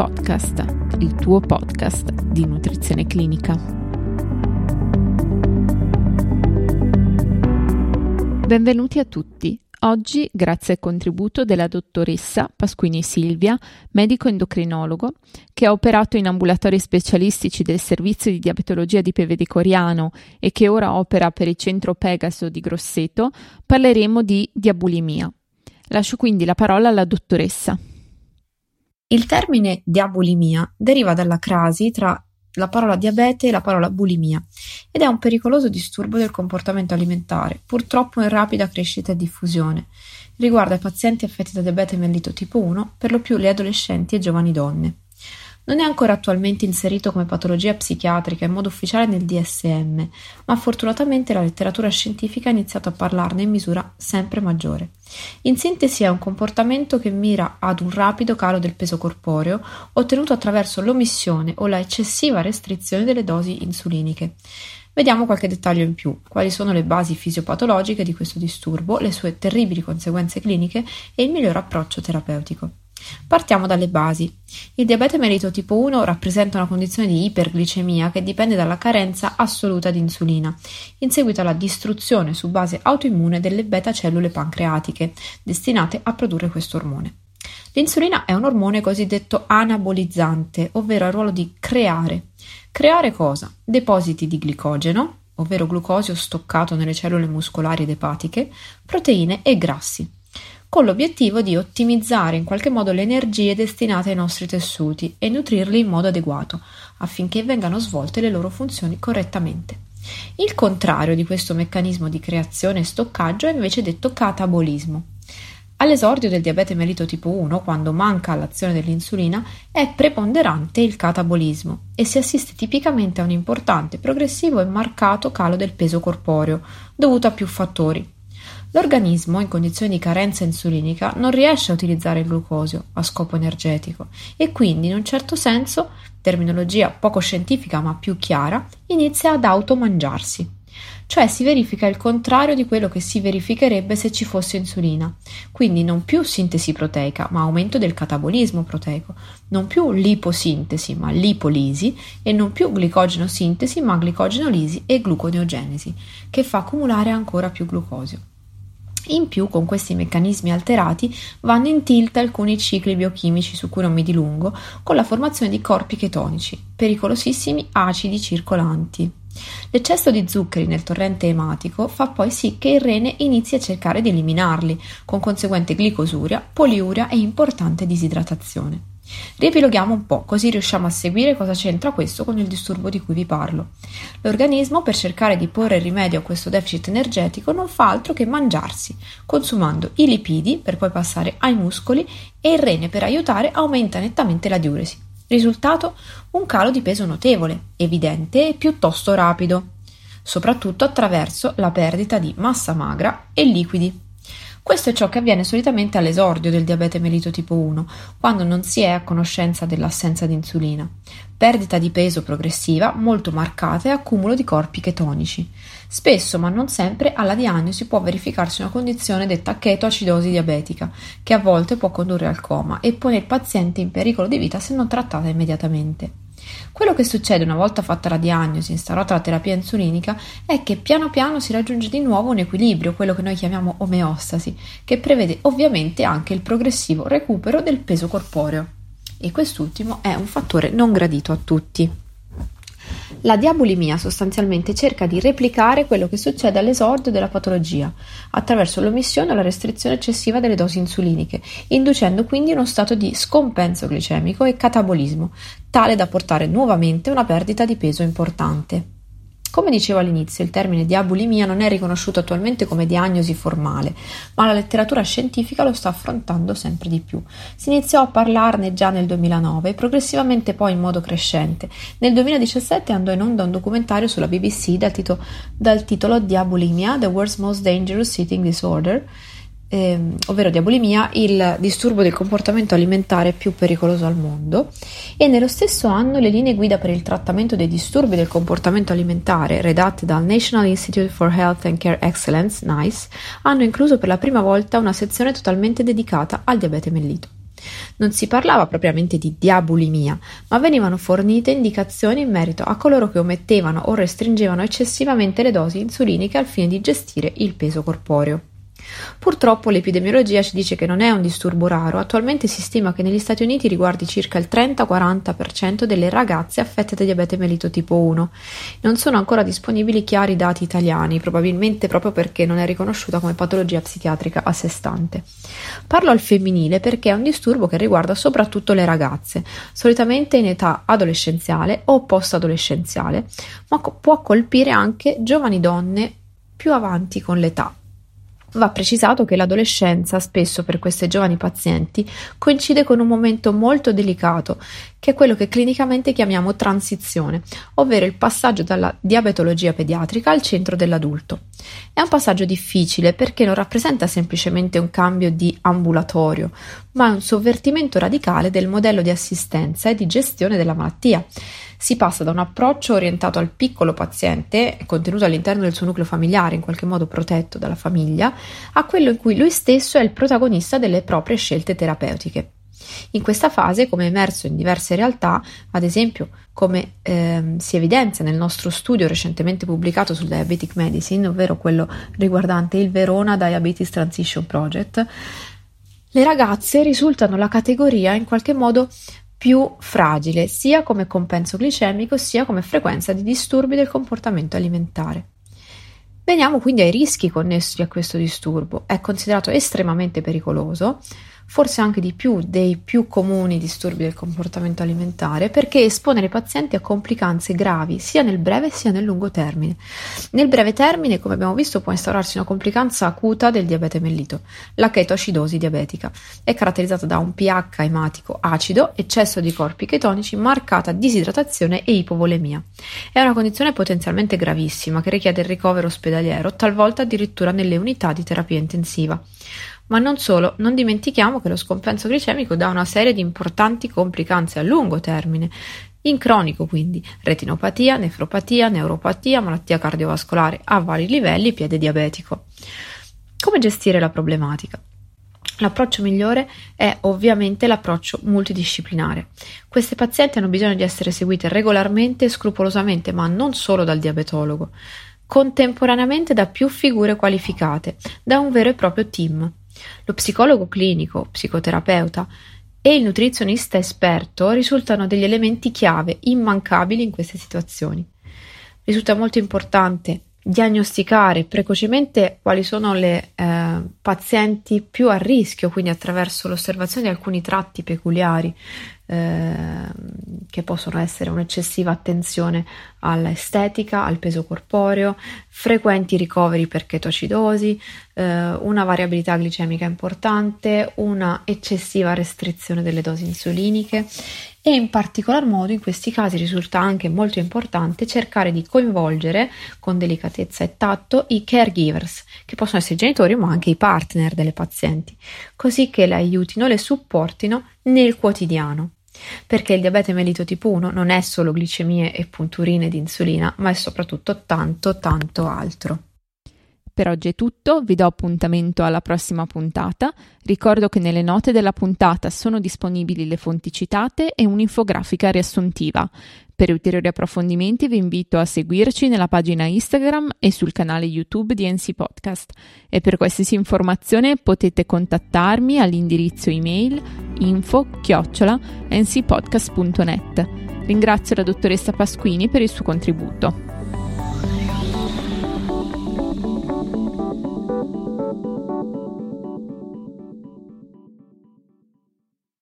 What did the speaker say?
Podcast, il tuo podcast di nutrizione clinica. Benvenuti a tutti. Oggi, grazie al contributo della dottoressa Pasquini Silvia, medico endocrinologo, che ha operato in ambulatori specialistici del servizio di diabetologia di Pevede Coriano e che ora opera per il centro Pegaso di Grosseto, parleremo di diabulimia. Lascio quindi la parola alla dottoressa. Il termine diabulimia deriva dalla crasi tra la parola diabete e la parola bulimia ed è un pericoloso disturbo del comportamento alimentare, purtroppo in rapida crescita e diffusione. Riguarda i pazienti affetti da diabete mellito tipo 1, per lo più le adolescenti e giovani donne. Non è ancora attualmente inserito come patologia psichiatrica in modo ufficiale nel DSM, ma fortunatamente la letteratura scientifica ha iniziato a parlarne in misura sempre maggiore. In sintesi è un comportamento che mira ad un rapido calo del peso corporeo ottenuto attraverso l'omissione o la eccessiva restrizione delle dosi insuliniche. Vediamo qualche dettaglio in più, quali sono le basi fisiopatologiche di questo disturbo, le sue terribili conseguenze cliniche e il miglior approccio terapeutico. Partiamo dalle basi. Il diabete melito tipo 1 rappresenta una condizione di iperglicemia che dipende dalla carenza assoluta di insulina, in seguito alla distruzione su base autoimmune delle beta cellule pancreatiche, destinate a produrre questo ormone. L'insulina è un ormone cosiddetto anabolizzante, ovvero ha il ruolo di creare. Creare cosa? Depositi di glicogeno, ovvero glucosio stoccato nelle cellule muscolari ed epatiche, proteine e grassi con l'obiettivo di ottimizzare in qualche modo le energie destinate ai nostri tessuti e nutrirli in modo adeguato, affinché vengano svolte le loro funzioni correttamente. Il contrario di questo meccanismo di creazione e stoccaggio è invece detto catabolismo. All'esordio del diabete melito tipo 1, quando manca l'azione dell'insulina, è preponderante il catabolismo e si assiste tipicamente a un importante, progressivo e marcato calo del peso corporeo, dovuto a più fattori, L'organismo, in condizioni di carenza insulinica, non riesce a utilizzare il glucosio a scopo energetico e quindi, in un certo senso, terminologia poco scientifica ma più chiara, inizia ad automangiarsi. Cioè si verifica il contrario di quello che si verificherebbe se ci fosse insulina. Quindi non più sintesi proteica, ma aumento del catabolismo proteico, non più liposintesi, ma lipolisi e non più glicogeno sintesi, ma glicogenolisi e gluconeogenesi, che fa accumulare ancora più glucosio. In più, con questi meccanismi alterati, vanno in tilt alcuni cicli biochimici su cui non mi dilungo, con la formazione di corpi chetonici, pericolosissimi acidi circolanti. L'eccesso di zuccheri nel torrente ematico fa poi sì che il rene inizi a cercare di eliminarli, con conseguente glicosuria, poliuria e importante disidratazione. Riepiloghiamo un po', così riusciamo a seguire cosa c'entra questo con il disturbo di cui vi parlo. L'organismo, per cercare di porre rimedio a questo deficit energetico, non fa altro che mangiarsi, consumando i lipidi per poi passare ai muscoli e il rene per aiutare aumenta nettamente la diuresi. Risultato? Un calo di peso notevole, evidente e piuttosto rapido, soprattutto attraverso la perdita di massa magra e liquidi. Questo è ciò che avviene solitamente all'esordio del diabete melito tipo 1, quando non si è a conoscenza dell'assenza di insulina. Perdita di peso progressiva molto marcata e accumulo di corpi chetonici. Spesso, ma non sempre, alla diagnosi può verificarsi una condizione detta chetoacidosi diabetica, che a volte può condurre al coma e pone il paziente in pericolo di vita se non trattata immediatamente. Quello che succede una volta fatta la diagnosi, instaurata la terapia insulinica, è che piano piano si raggiunge di nuovo un equilibrio, quello che noi chiamiamo omeostasi, che prevede ovviamente anche il progressivo recupero del peso corporeo. E quest'ultimo è un fattore non gradito a tutti. La diabulimia sostanzialmente cerca di replicare quello che succede all'esordio della patologia, attraverso l'omissione o la restrizione eccessiva delle dosi insuliniche, inducendo quindi uno stato di scompenso glicemico e catabolismo, tale da portare nuovamente una perdita di peso importante. Come dicevo all'inizio, il termine diabulimia non è riconosciuto attualmente come diagnosi formale, ma la letteratura scientifica lo sta affrontando sempre di più. Si iniziò a parlarne già nel 2009 e progressivamente poi in modo crescente. Nel 2017 andò in onda un documentario sulla BBC dal, titolo, dal titolo Diabulimia, The World's Most Dangerous Eating Disorder, eh, ovvero diabolimia, il disturbo del comportamento alimentare più pericoloso al mondo e nello stesso anno le linee guida per il trattamento dei disturbi del comportamento alimentare redatte dal National Institute for Health and Care Excellence, NICE, hanno incluso per la prima volta una sezione totalmente dedicata al diabete mellito. Non si parlava propriamente di diabulimia, ma venivano fornite indicazioni in merito a coloro che omettevano o restringevano eccessivamente le dosi insuliniche al fine di gestire il peso corporeo. Purtroppo l'epidemiologia ci dice che non è un disturbo raro, attualmente si stima che negli Stati Uniti riguardi circa il 30-40% delle ragazze affette da diabete mellito tipo 1. Non sono ancora disponibili chiari dati italiani, probabilmente proprio perché non è riconosciuta come patologia psichiatrica a sé stante. Parlo al femminile perché è un disturbo che riguarda soprattutto le ragazze, solitamente in età adolescenziale o post-adolescenziale, ma può colpire anche giovani donne più avanti con l'età. Va precisato che l'adolescenza, spesso per queste giovani pazienti, coincide con un momento molto delicato, che è quello che clinicamente chiamiamo transizione, ovvero il passaggio dalla diabetologia pediatrica al centro dell'adulto. È un passaggio difficile perché non rappresenta semplicemente un cambio di ambulatorio, ma è un sovvertimento radicale del modello di assistenza e di gestione della malattia si passa da un approccio orientato al piccolo paziente, contenuto all'interno del suo nucleo familiare, in qualche modo protetto dalla famiglia, a quello in cui lui stesso è il protagonista delle proprie scelte terapeutiche. In questa fase, come è emerso in diverse realtà, ad esempio come ehm, si evidenzia nel nostro studio recentemente pubblicato sul Diabetic Medicine, ovvero quello riguardante il Verona Diabetes Transition Project, le ragazze risultano la categoria in qualche modo più fragile sia come compenso glicemico sia come frequenza di disturbi del comportamento alimentare. Veniamo quindi ai rischi connessi a questo disturbo. È considerato estremamente pericoloso forse anche di più dei più comuni disturbi del comportamento alimentare, perché espone le pazienti a complicanze gravi sia nel breve sia nel lungo termine. Nel breve termine, come abbiamo visto, può instaurarsi una complicanza acuta del diabete mellito, la chetoacidosi diabetica. È caratterizzata da un pH ematico acido, eccesso di corpi chetonici, marcata disidratazione e ipovolemia. È una condizione potenzialmente gravissima che richiede il ricovero ospedaliero, talvolta addirittura nelle unità di terapia intensiva. Ma non solo, non dimentichiamo che lo scompenso glicemico dà una serie di importanti complicanze a lungo termine, in cronico quindi retinopatia, nefropatia, neuropatia, malattia cardiovascolare a vari livelli, piede diabetico. Come gestire la problematica? L'approccio migliore è ovviamente l'approccio multidisciplinare. Queste pazienti hanno bisogno di essere seguite regolarmente e scrupolosamente, ma non solo dal diabetologo, contemporaneamente da più figure qualificate, da un vero e proprio team. Lo psicologo clinico, psicoterapeuta e il nutrizionista esperto risultano degli elementi chiave immancabili in queste situazioni. Risulta molto importante diagnosticare precocemente quali sono le eh, pazienti più a rischio, quindi attraverso l'osservazione di alcuni tratti peculiari Ehm, che possono essere un'eccessiva attenzione all'estetica, al peso corporeo, frequenti ricoveri per chetoacidosi, eh, una variabilità glicemica importante, una eccessiva restrizione delle dosi insuliniche e in particolar modo in questi casi risulta anche molto importante cercare di coinvolgere con delicatezza e tatto i caregivers, che possono essere i genitori ma anche i partner delle pazienti, così che le aiutino, le supportino nel quotidiano perché il diabete mellito tipo 1 non è solo glicemie e punturine di insulina, ma è soprattutto tanto tanto altro. Per oggi è tutto, vi do appuntamento alla prossima puntata. Ricordo che nelle note della puntata sono disponibili le fonti citate e un'infografica riassuntiva. Per ulteriori approfondimenti vi invito a seguirci nella pagina Instagram e sul canale YouTube di NC Podcast e per qualsiasi informazione potete contattarmi all'indirizzo email info-ncpodcast.net. Ringrazio la dottoressa Pasquini per il suo contributo.